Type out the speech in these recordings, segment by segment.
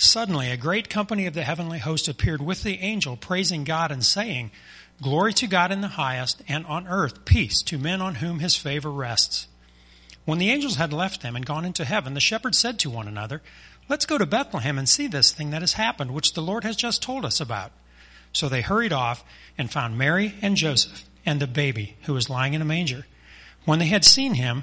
Suddenly, a great company of the heavenly host appeared with the angel, praising God and saying, Glory to God in the highest, and on earth peace to men on whom his favor rests. When the angels had left them and gone into heaven, the shepherds said to one another, Let's go to Bethlehem and see this thing that has happened, which the Lord has just told us about. So they hurried off and found Mary and Joseph and the baby who was lying in a manger. When they had seen him,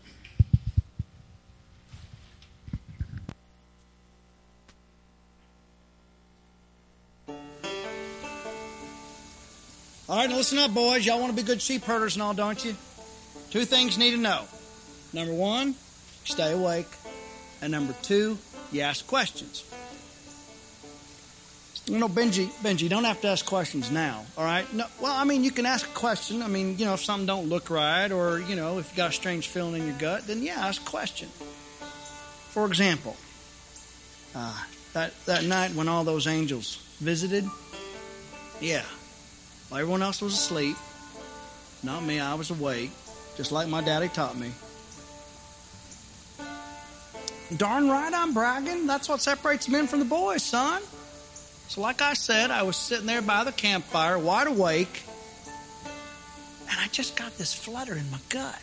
All right, now listen up, boys. Y'all want to be good sheep herders and all, don't you? Two things need to know. Number one, stay awake. And number two, you ask questions. You know, Benji, Benji, you don't have to ask questions now, all right? No, well, I mean, you can ask a question. I mean, you know, if something don't look right or, you know, if you got a strange feeling in your gut, then yeah, ask a question. For example, uh, that, that night when all those angels visited, yeah, while everyone else was asleep, not me, I was awake, just like my daddy taught me. Darn right I'm bragging. That's what separates men from the boys, son. So, like I said, I was sitting there by the campfire, wide awake, and I just got this flutter in my gut.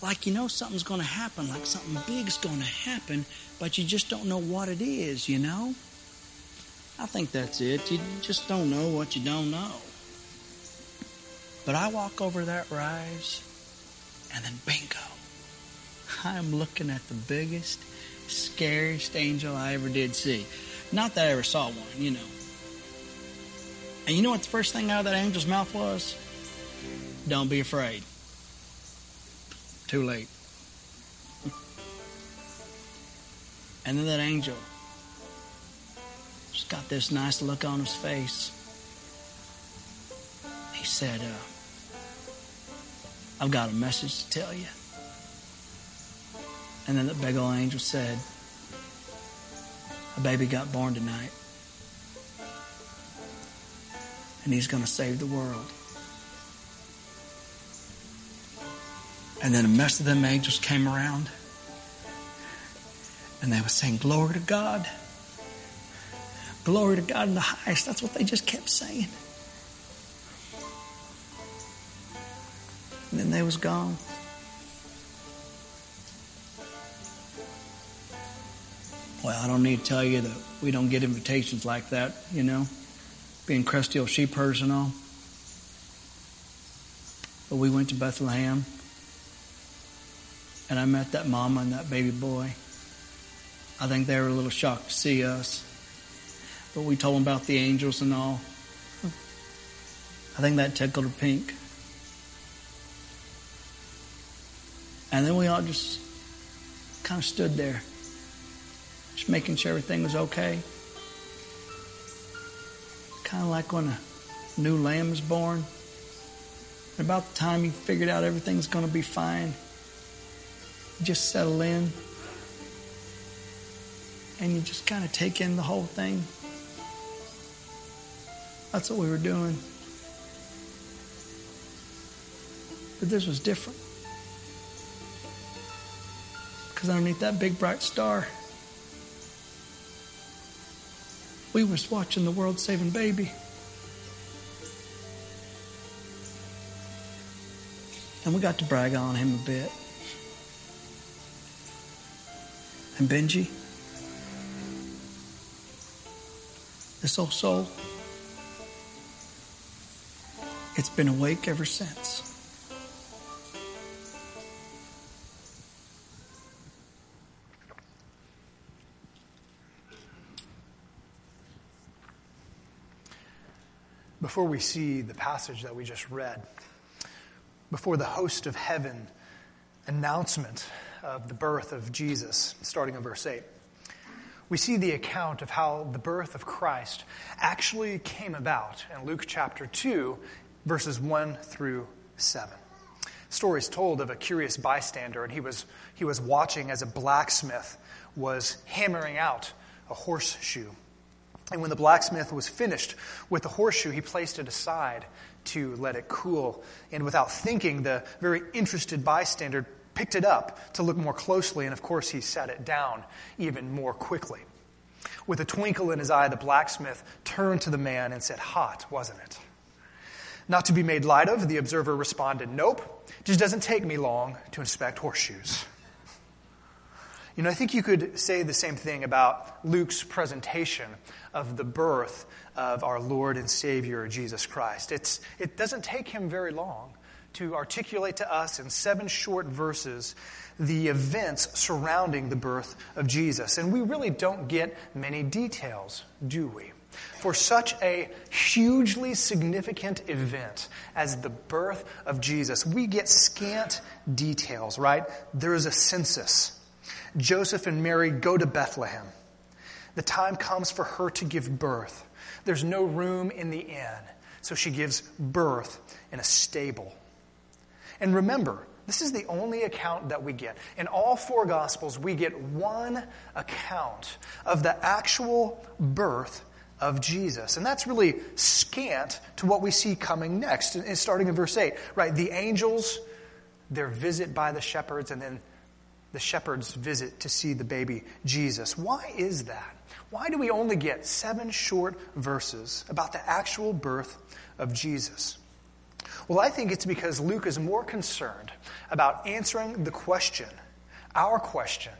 Like you know something's going to happen, like something big's going to happen, but you just don't know what it is, you know? I think that's it. You just don't know what you don't know. But I walk over that rise, and then bingo. I'm looking at the biggest, scariest angel I ever did see. Not that I ever saw one, you know. And you know what the first thing out of that angel's mouth was? Don't be afraid. Too late. And then that angel just got this nice look on his face. He said, uh, I've got a message to tell you. And then the big old angel said, A baby got born tonight. And he's going to save the world. And then a mess of them angels came around. And they were saying, Glory to God. Glory to God in the highest. That's what they just kept saying. And then they was gone. Well, I don't need to tell you that we don't get invitations like that, you know, being crusty old sheep herders and all. But we went to Bethlehem, and I met that mama and that baby boy. I think they were a little shocked to see us. But we told him about the angels and all. I think that tickled her pink. And then we all just kind of stood there, just making sure everything was okay. Kind of like when a new lamb is born. And about the time you figured out everything's going to be fine, you just settle in and you just kind of take in the whole thing. That's what we were doing. But this was different. Because underneath that big bright star, we was watching the world saving baby. And we got to brag on him a bit. And Benji, this old soul, it's been awake ever since. Before we see the passage that we just read, before the host of heaven announcement of the birth of Jesus, starting in verse 8, we see the account of how the birth of Christ actually came about in Luke chapter 2 verses 1 through 7. Stories told of a curious bystander, and he was, he was watching as a blacksmith was hammering out a horseshoe. And when the blacksmith was finished with the horseshoe, he placed it aside to let it cool. And without thinking, the very interested bystander picked it up to look more closely, and of course, he set it down even more quickly. With a twinkle in his eye, the blacksmith turned to the man and said, Hot, wasn't it? Not to be made light of, the observer responded, Nope, it just doesn't take me long to inspect horseshoes. You know, I think you could say the same thing about Luke's presentation of the birth of our Lord and Savior, Jesus Christ. It's, it doesn't take him very long to articulate to us in seven short verses the events surrounding the birth of Jesus. And we really don't get many details, do we? For such a hugely significant event as the birth of Jesus, we get scant details, right? There is a census Joseph and Mary go to Bethlehem. The time comes for her to give birth. There's no room in the inn, so she gives birth in a stable. And remember, this is the only account that we get. In all four Gospels, we get one account of the actual birth of Jesus. And that's really scant to what we see coming next, starting in verse 8, right? The angels, their visit by the shepherds, and then the shepherd's visit to see the baby Jesus. Why is that? Why do we only get seven short verses about the actual birth of Jesus? Well, I think it's because Luke is more concerned about answering the question, our question,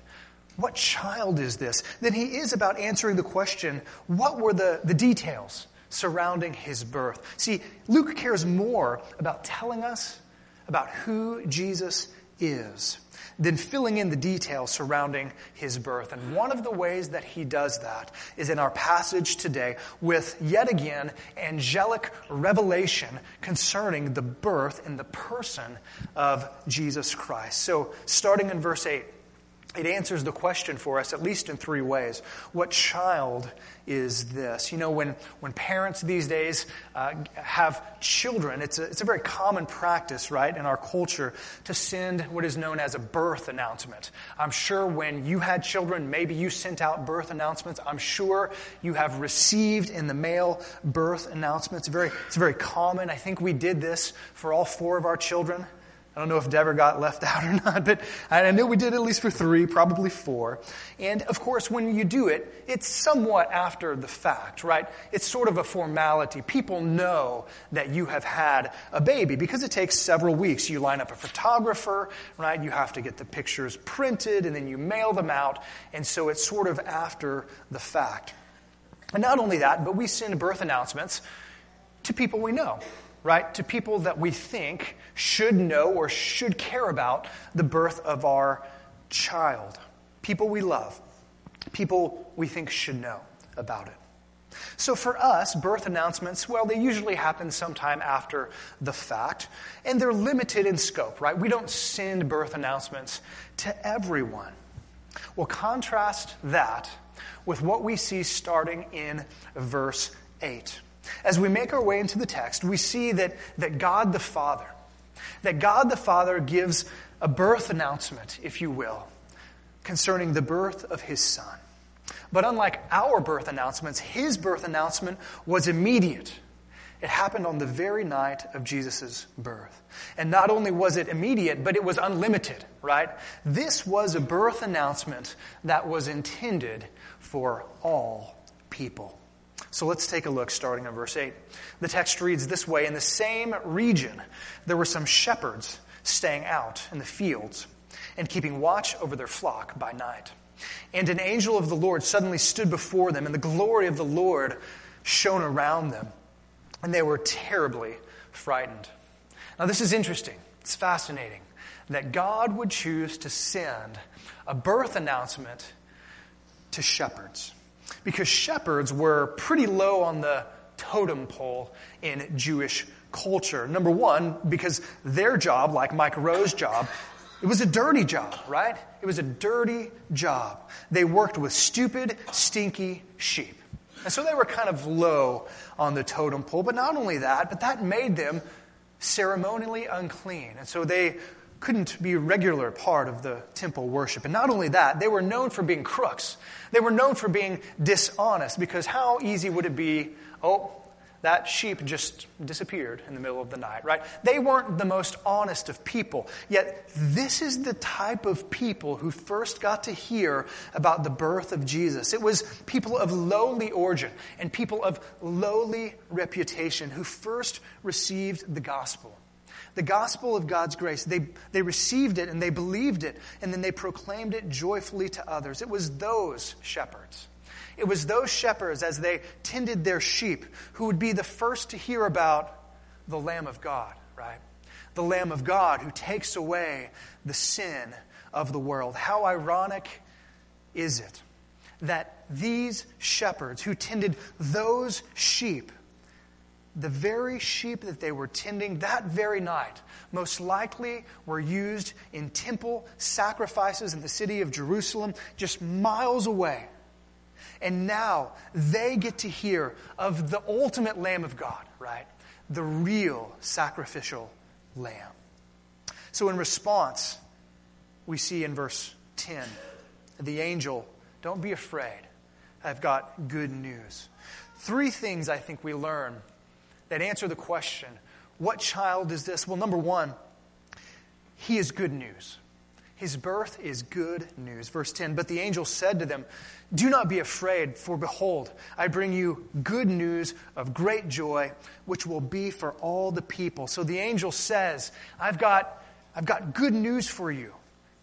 what child is this, Then he is about answering the question, what were the, the details surrounding his birth. See, Luke cares more about telling us about who Jesus is than filling in the details surrounding his birth. And one of the ways that he does that is in our passage today with yet again angelic revelation concerning the birth and the person of Jesus Christ. So, starting in verse 8, it answers the question for us, at least in three ways. What child is this? You know, when, when parents these days uh, have children, it's a, it's a very common practice, right, in our culture to send what is known as a birth announcement. I'm sure when you had children, maybe you sent out birth announcements. I'm sure you have received in the mail birth announcements. Very, it's very common. I think we did this for all four of our children. I don't know if Dever got left out or not, but I know we did at least for three, probably four. And of course, when you do it, it's somewhat after the fact, right? It's sort of a formality. People know that you have had a baby because it takes several weeks. You line up a photographer, right? You have to get the pictures printed and then you mail them out. And so it's sort of after the fact. And not only that, but we send birth announcements to people we know right? To people that we think should know or should care about the birth of our child. People we love. People we think should know about it. So for us, birth announcements, well, they usually happen sometime after the fact, and they're limited in scope, right? We don't send birth announcements to everyone. Well, contrast that with what we see starting in verse 8. As we make our way into the text, we see that, that God the Father, that God the Father gives a birth announcement, if you will, concerning the birth of his son. But unlike our birth announcements, his birth announcement was immediate. It happened on the very night of Jesus' birth. And not only was it immediate, but it was unlimited, right? This was a birth announcement that was intended for all people. So let's take a look starting in verse 8. The text reads this way In the same region, there were some shepherds staying out in the fields and keeping watch over their flock by night. And an angel of the Lord suddenly stood before them, and the glory of the Lord shone around them, and they were terribly frightened. Now, this is interesting. It's fascinating that God would choose to send a birth announcement to shepherds because shepherds were pretty low on the totem pole in Jewish culture. Number one, because their job, like Mike Rowe's job, it was a dirty job, right? It was a dirty job. They worked with stupid, stinky sheep. And so they were kind of low on the totem pole. But not only that, but that made them ceremonially unclean. And so they couldn't be a regular part of the temple worship. And not only that, they were known for being crooks. They were known for being dishonest because how easy would it be? Oh, that sheep just disappeared in the middle of the night, right? They weren't the most honest of people. Yet, this is the type of people who first got to hear about the birth of Jesus. It was people of lowly origin and people of lowly reputation who first received the gospel. The gospel of God's grace. They, they received it and they believed it, and then they proclaimed it joyfully to others. It was those shepherds it was those shepherds, as they tended their sheep, who would be the first to hear about the Lamb of God, right? The Lamb of God who takes away the sin of the world. How ironic is it that these shepherds who tended those sheep, the very sheep that they were tending that very night, most likely were used in temple sacrifices in the city of Jerusalem, just miles away and now they get to hear of the ultimate Lamb of God, right? The real sacrificial Lamb. So, in response, we see in verse 10 the angel, don't be afraid. I've got good news. Three things I think we learn that answer the question what child is this? Well, number one, he is good news. His birth is good news. Verse 10 But the angel said to them, Do not be afraid, for behold, I bring you good news of great joy, which will be for all the people. So the angel says, I've got, I've got good news for you.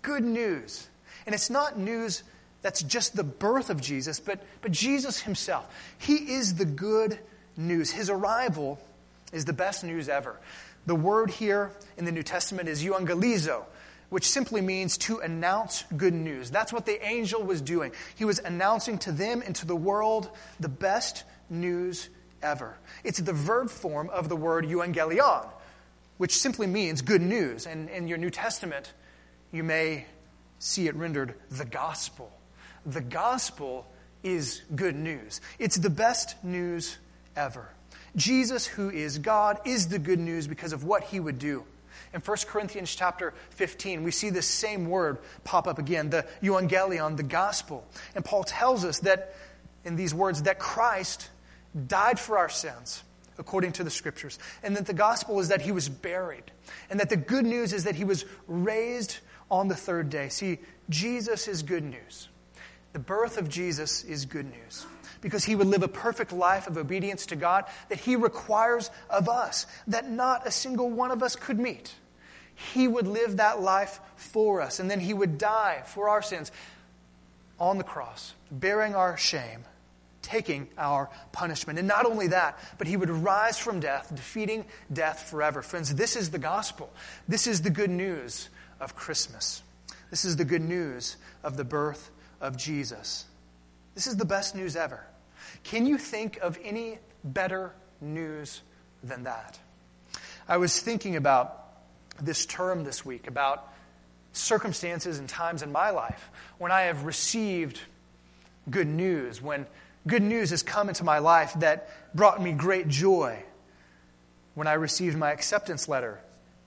Good news. And it's not news that's just the birth of Jesus, but, but Jesus himself. He is the good news. His arrival is the best news ever. The word here in the New Testament is euangelizo, which simply means to announce good news. That's what the angel was doing. He was announcing to them and to the world the best news ever. It's the verb form of the word euangelion, which simply means good news. And in your New Testament, you may see it rendered the gospel. The gospel is good news. It's the best news ever. Jesus, who is God, is the good news because of what he would do. In 1 Corinthians chapter 15, we see this same word pop up again, the euangelion, the gospel. And Paul tells us that, in these words, that Christ died for our sins, according to the scriptures, and that the gospel is that he was buried, and that the good news is that he was raised on the third day. See, Jesus is good news. The birth of Jesus is good news because he would live a perfect life of obedience to God that he requires of us, that not a single one of us could meet. He would live that life for us, and then He would die for our sins on the cross, bearing our shame, taking our punishment. And not only that, but He would rise from death, defeating death forever. Friends, this is the gospel. This is the good news of Christmas. This is the good news of the birth of Jesus. This is the best news ever. Can you think of any better news than that? I was thinking about this term this week about circumstances and times in my life when I have received good news, when good news has come into my life that brought me great joy. When I received my acceptance letter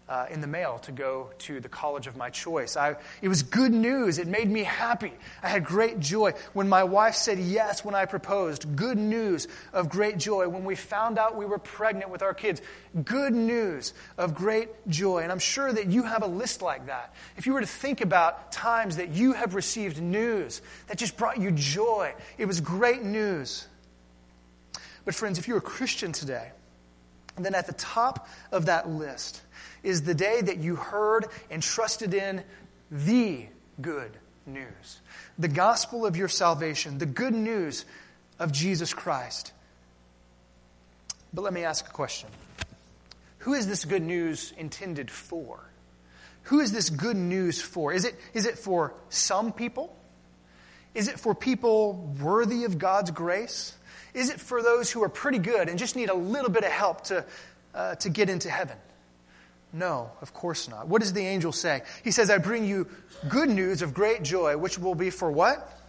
uh, in the mail to go to the college of my choice. I, it was good news. It made me happy. I had great joy. When my wife said yes when I proposed, good news of great joy. When we found out we were pregnant with our kids, good news of great joy. And I'm sure that you have a list like that. If you were to think about times that you have received news that just brought you joy, it was great news. But, friends, if you're a Christian today, then at the top of that list, is the day that you heard and trusted in the good news. The gospel of your salvation, the good news of Jesus Christ. But let me ask a question Who is this good news intended for? Who is this good news for? Is it, is it for some people? Is it for people worthy of God's grace? Is it for those who are pretty good and just need a little bit of help to, uh, to get into heaven? No, of course not. What does the angel say? He says, I bring you good news of great joy, which will be for what?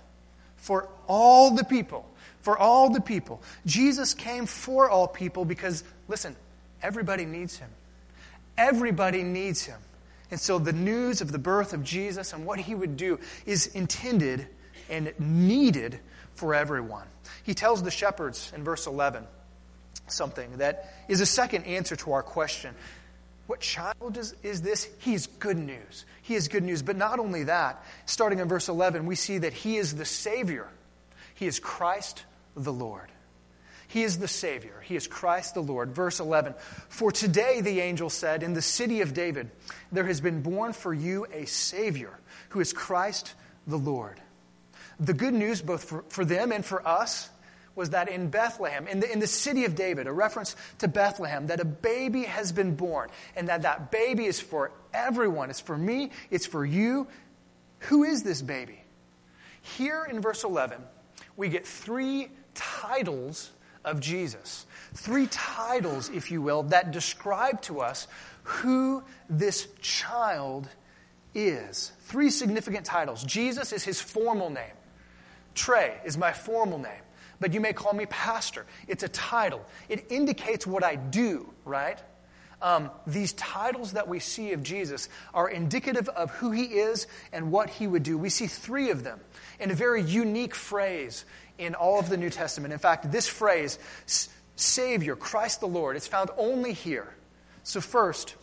For all the people. For all the people. Jesus came for all people because, listen, everybody needs him. Everybody needs him. And so the news of the birth of Jesus and what he would do is intended and needed for everyone. He tells the shepherds in verse 11 something that is a second answer to our question. What child is, is this? He is good news. He is good news. But not only that, starting in verse 11, we see that he is the Savior. He is Christ the Lord. He is the Savior. He is Christ the Lord. Verse 11 For today, the angel said, in the city of David, there has been born for you a Savior who is Christ the Lord. The good news, both for, for them and for us, was that in Bethlehem, in the, in the city of David, a reference to Bethlehem, that a baby has been born, and that that baby is for everyone. It's for me, it's for you. Who is this baby? Here in verse 11, we get three titles of Jesus. Three titles, if you will, that describe to us who this child is. Three significant titles. Jesus is his formal name. Trey is my formal name, but you may call me pastor. It's a title, it indicates what I do, right? Um, these titles that we see of Jesus are indicative of who he is and what he would do. We see three of them in a very unique phrase in all of the New Testament. In fact, this phrase, Savior, Christ the Lord, it's found only here. So, first,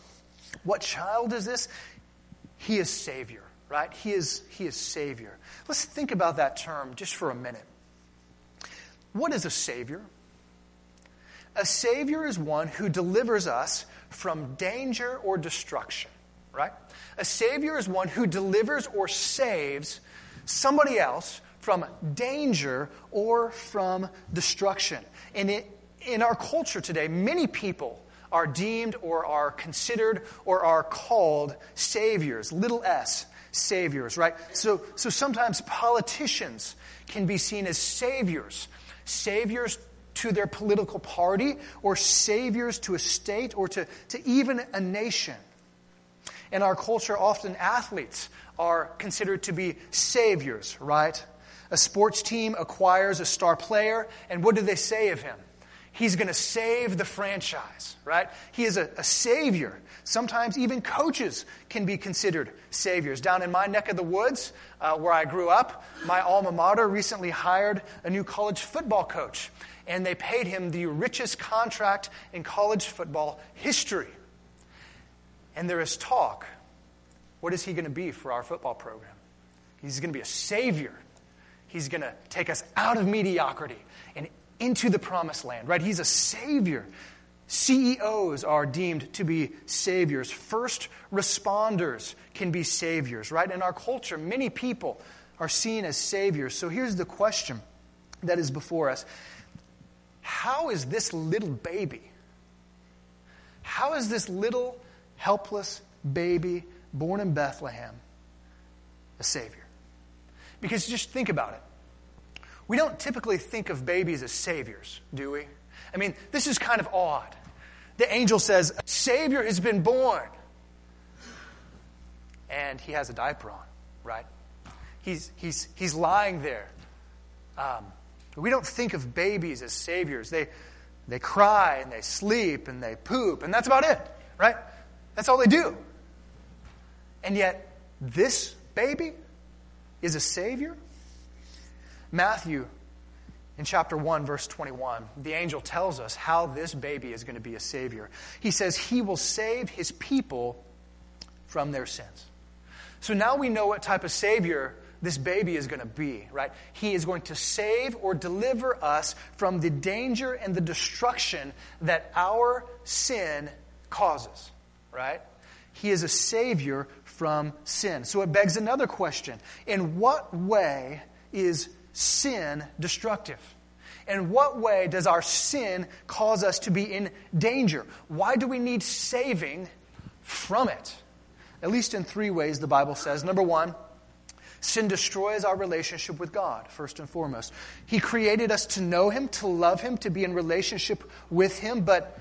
what child is this? He is Savior, right? He is, he is Savior. Let's think about that term just for a minute. What is a Savior? A Savior is one who delivers us from danger or destruction, right? A Savior is one who delivers or saves somebody else from danger or from destruction. And it, in our culture today, many people are deemed or are considered or are called saviors, little s, saviors, right? So, so sometimes politicians can be seen as saviors, saviors to their political party or saviors to a state or to, to even a nation. In our culture, often athletes are considered to be saviors, right? A sports team acquires a star player, and what do they say of him? He's going to save the franchise, right? He is a, a, savior. Sometimes even coaches can be considered saviors. Down in my neck of the woods, uh, where I grew up, my alma mater recently hired a new college football coach, and they paid him the richest contract in college football history. And there is talk what is he going to be for our football program? He's going to be a savior. He's going to take us out of mediocrity into the promised land, right? He's a savior. CEOs are deemed to be saviors. First responders can be saviors, right? In our culture, many people are seen as saviors. So here's the question that is before us How is this little baby, how is this little helpless baby born in Bethlehem a savior? Because just think about it. We don't typically think of babies as saviors, do we? I mean, this is kind of odd. The angel says, A Savior has been born. And he has a diaper on, right? He's, he's, he's lying there. Um, we don't think of babies as saviors. They, they cry and they sleep and they poop, and that's about it, right? That's all they do. And yet, this baby is a savior? Matthew, in chapter 1, verse 21, the angel tells us how this baby is going to be a savior. He says, He will save His people from their sins. So now we know what type of savior this baby is going to be, right? He is going to save or deliver us from the danger and the destruction that our sin causes, right? He is a savior from sin. So it begs another question In what way is sin destructive? In what way does our sin cause us to be in danger? Why do we need saving from it? At least in three ways, the Bible says. Number one, Sin destroys our relationship with God, first and foremost. He created us to know Him, to love Him, to be in relationship with Him, but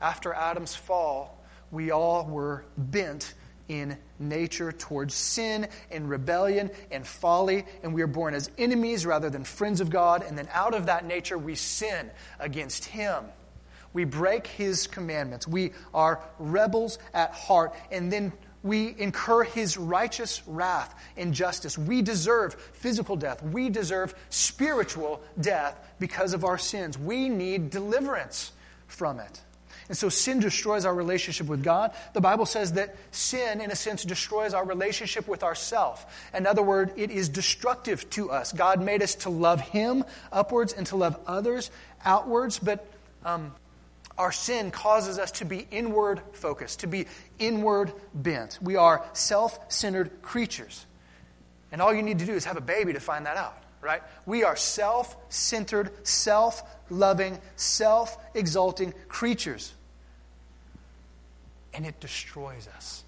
after Adam's fall, we all were bent in nature towards sin and rebellion and folly, and we are born as enemies rather than friends of God, and then out of that nature we sin against Him. We break His commandments. We are rebels at heart, and then we incur his righteous wrath and justice. We deserve physical death. We deserve spiritual death because of our sins. We need deliverance from it. And so sin destroys our relationship with God. The Bible says that sin, in a sense, destroys our relationship with ourself. In other words, it is destructive to us. God made us to love Him upwards and to love others outwards, but um, our sin causes us to be inward focused, to be inward bent. We are self centered creatures. And all you need to do is have a baby to find that out, right? We are self centered, self loving, self exalting creatures. And it destroys us.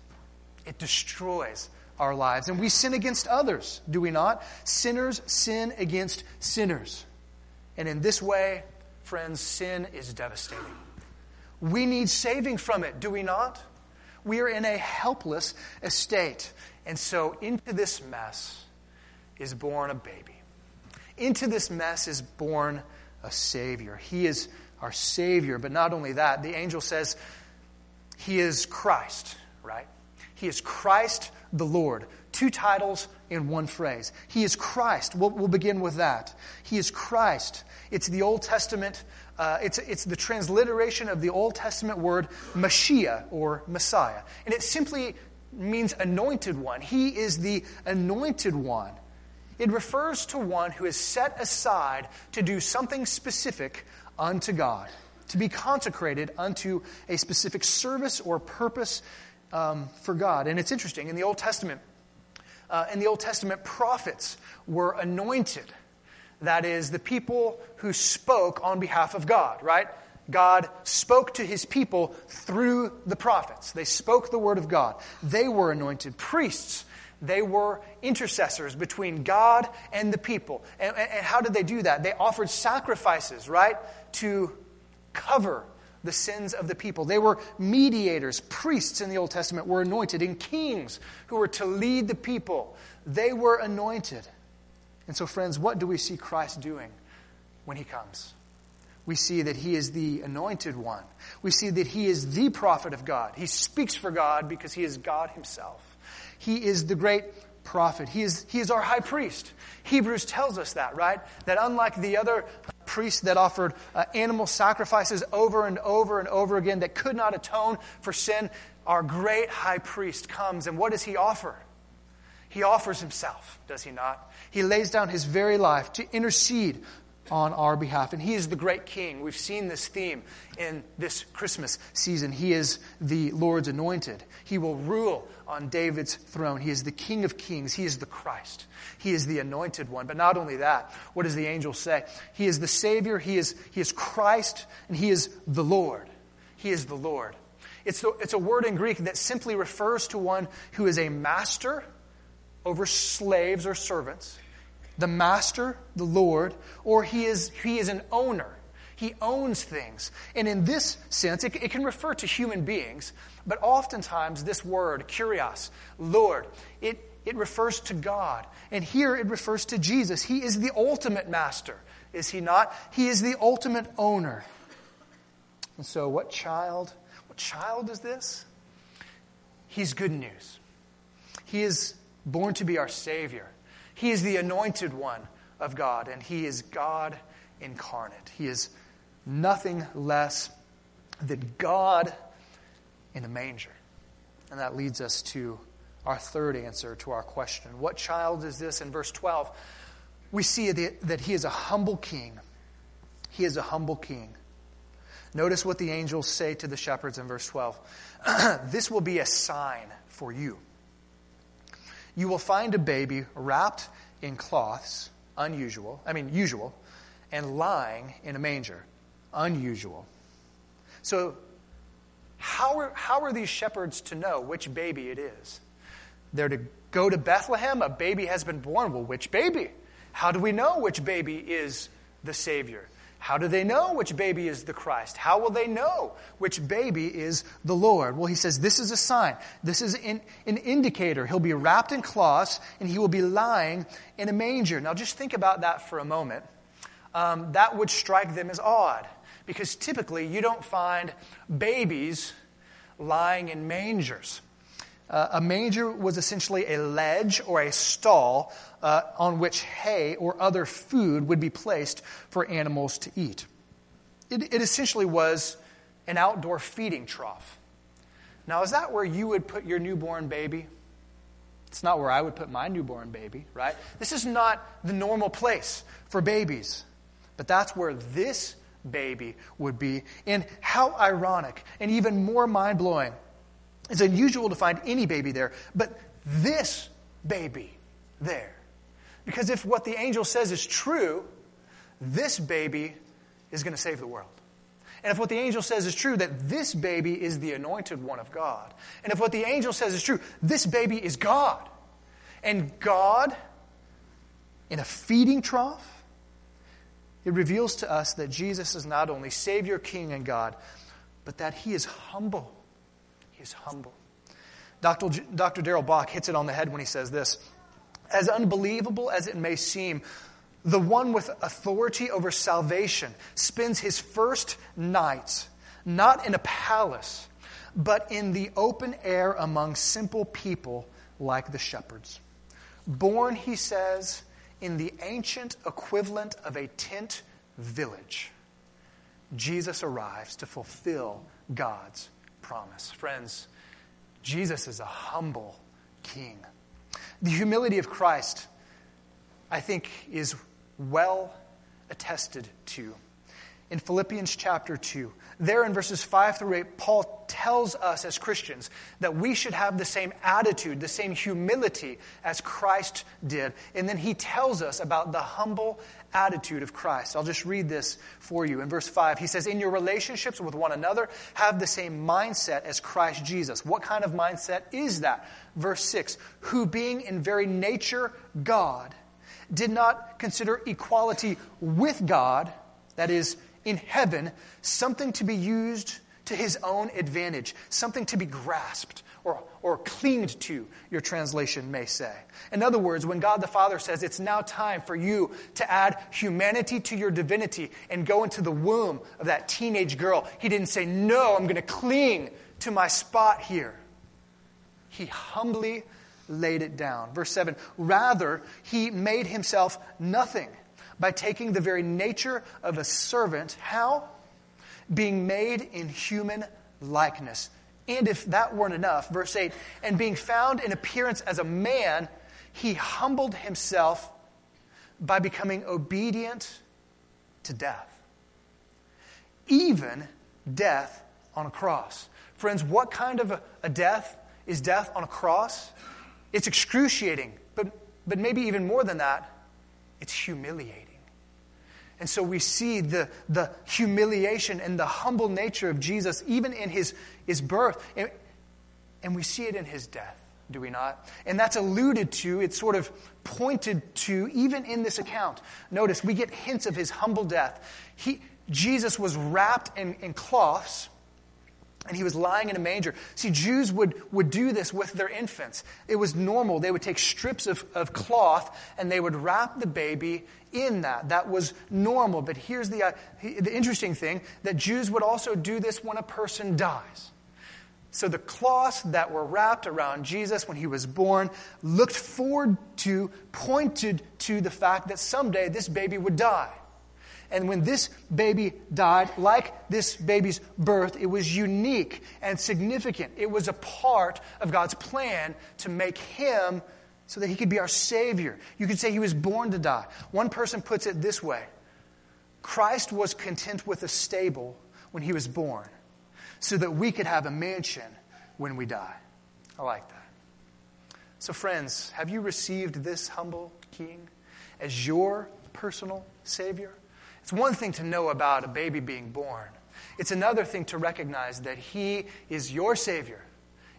It destroys our lives. And we sin against others, do we not? Sinners sin against sinners. And in this way, friends, sin is devastating. We need saving from it, do we not? We are in a helpless estate. And so, into this mess is born a baby. Into this mess is born a Savior. He is our Savior. But not only that, the angel says He is Christ, right? He is Christ the Lord. Two titles in one phrase. He is Christ. We'll, we'll begin with that. He is Christ. It's the Old Testament uh, it's, it's the transliteration of the Old Testament word Mashiach or Messiah. And it simply means anointed one. He is the anointed one. It refers to one who is set aside to do something specific unto God, to be consecrated unto a specific service or purpose um, for God. And it's interesting, in the Old Testament, uh, in the Old Testament, prophets were anointed. That is, the people who spoke on behalf of God, right? God spoke to his people through the prophets. They spoke the word of God. They were anointed priests. They were intercessors between God and the people. And, and, how did they do that? They offered sacrifices, right, to cover the sins of the people. They were mediators. Priests in the Old Testament were anointed, and kings who were to lead the people. They were anointed. And so, friends, what do we see Christ doing when he comes? We see that he is the anointed one. We see that he is the prophet of God. He speaks for God because he is God himself. He is the great prophet. He is, he is our high priest. Hebrews tells us that, right? That unlike the other priests that offered uh, animal sacrifices over and over and over again that could not atone for sin, our great high priest comes, and what does he offer? He offers himself, does he not? He lays down his very life to intercede on our behalf. And he is the great king. We've seen this theme in this Christmas season. He is the Lord's anointed. He will rule on David's throne. He is the king of kings. He is the Christ. He is the anointed one. But not only that, what does the angel say? He is the Savior. He is, he is Christ, and he is the Lord. He is the Lord. It's, the, it's a word in Greek that simply refers to one who is a master over slaves or servants, the master, the Lord, or he is, he is an owner. He owns things. And in this sense, it, it, can refer to human beings, but oftentimes this word, kurios, Lord, it, it refers to God. And here it refers to Jesus. He is the ultimate master, is he not? He is the ultimate owner. And so, what child, what child is this? He's good news. He is born to be our Savior. He is the anointed one of God, and He is God incarnate. He is nothing less than God in a manger. And that leads us to our third answer to our question What child is this? In verse 12, we see that he is a humble king. He is a humble king. Notice what the angels say to the shepherds in verse 12. this will be a sign for you you will find a baby wrapped in cloths, unusual, I mean, usual, and lying in a manger, unusual. So, how are, how are these shepherds to know which baby it is? They're to go to Bethlehem. A baby has been born. Well, which baby? How do we know which baby is the Savior? How do they know which baby is the Christ? How will they know which baby is the Lord? Well, he says this is a sign. This is an, an indicator. He'll be wrapped in cloths and he will be lying in a manger. Now, just think about that for a moment. Um, that would strike them as odd because typically you don't find babies lying in mangers. Uh, a manger was essentially a ledge or a stall uh, on which hay or other food would be placed for animals to eat. It, it essentially was an outdoor feeding trough. Now, is that where you would put your newborn baby? It's not where I would put my newborn baby, right? This is not the normal place for babies. But that's where this baby would be. And how ironic and even more mind blowing it's unusual to find any baby there, but this baby there. Because if what the angel says is true, this baby is going to save the world. And if what the angel says is true, that this baby is the anointed one of God. And if what the angel says is true, this baby is God. And God, in a feeding trough, it reveals to us that Jesus is not only Savior, King, and God, but that He is humble is humble. Dr. Dr. Darrell Bock hits it on the head when he says this As unbelievable as it may seem, the one with authority over salvation spends his first nights not in a palace, but in the open air among simple people like the shepherds. Born, he says, in the ancient equivalent of a tent village, Jesus arrives to fulfill God's promise. Friends, Jesus is a humble king. The humility of Christ, I think, is well attested to. In Philippians chapter 2, there in verses 5 through 8, Paul tells us as Christians that we should have the same attitude, the same humility as Christ did. And then he tells us about the humble attitude of Christ. I'll just read this for you. In verse 5, he says, In your relationships with one another, have the same mindset as Christ Jesus. What kind of mindset is that? Verse 6, who being in very nature God, did not consider equality with God, that is, in heaven, something to be used to his own advantage, something to be grasped or, or clinged to, your translation may say. In other words, when God the Father says it's now time for you to add humanity to your divinity and go into the womb of that teenage girl, he didn't say, No, I'm going to cling to my spot here. He humbly laid it down. Verse 7 Rather, he made himself nothing by taking the very nature of a servant. How? Being made in human likeness. And if that weren't enough, verse 8, and being found in appearance as a man, he humbled himself by becoming obedient to death. Even death on a cross. Friends, what kind of a, a death is death on a cross? It's excruciating, but, but maybe even more than that, it's humiliating. And so we see the, the humiliation and the humble nature of Jesus, even in his, his birth. And, and we see it in his death, do we not? And that's alluded to, it's sort of pointed to, even in this account. Notice, we get hints of his humble death. He, Jesus was wrapped in, in cloths and he was lying in a manger. See, Jews would, would do this with their infants. It was normal. They would take strips of, of cloth and they would wrap the baby in that. That was normal. But here's the, uh, the interesting thing that Jews would also do this when a person dies. So the cloths that were wrapped around Jesus when he was born looked forward to, pointed to the fact that someday this baby would die. And when this baby died, like this baby's birth, it was unique and significant. It was a part of God's plan to make him so that he could be our Savior. You could say he was born to die. One person puts it this way Christ was content with a stable when he was born, so that we could have a mansion when we die. I like that. So, friends, have you received this humble King as your personal Savior? It's one thing to know about a baby being born, it's another thing to recognize that He is your Savior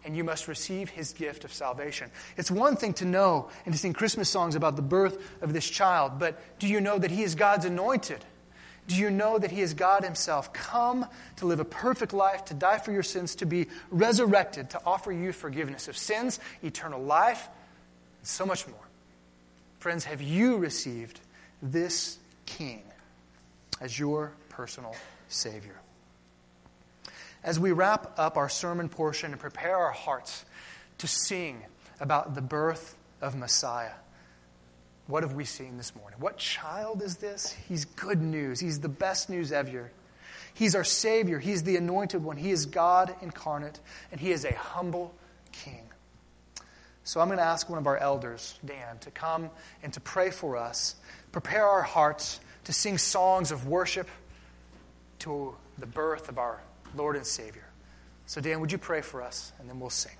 and you must receive his gift of salvation. It's one thing to know and to sing Christmas songs about the birth of this child, but do you know that he is God's anointed? Do you know that he is God himself, come to live a perfect life, to die for your sins, to be resurrected, to offer you forgiveness of sins, eternal life, and so much more? Friends, have you received this king as your personal Savior? As we wrap up our sermon portion and prepare our hearts to sing about the birth of Messiah, what have we seen this morning? What child is this? He's good news. He's the best news ever. He's our Savior. He's the anointed one. He is God incarnate, and He is a humble King. So I'm going to ask one of our elders, Dan, to come and to pray for us, prepare our hearts to sing songs of worship to the birth of our Lord and Savior. So, Dan, would you pray for us, and then we'll sing.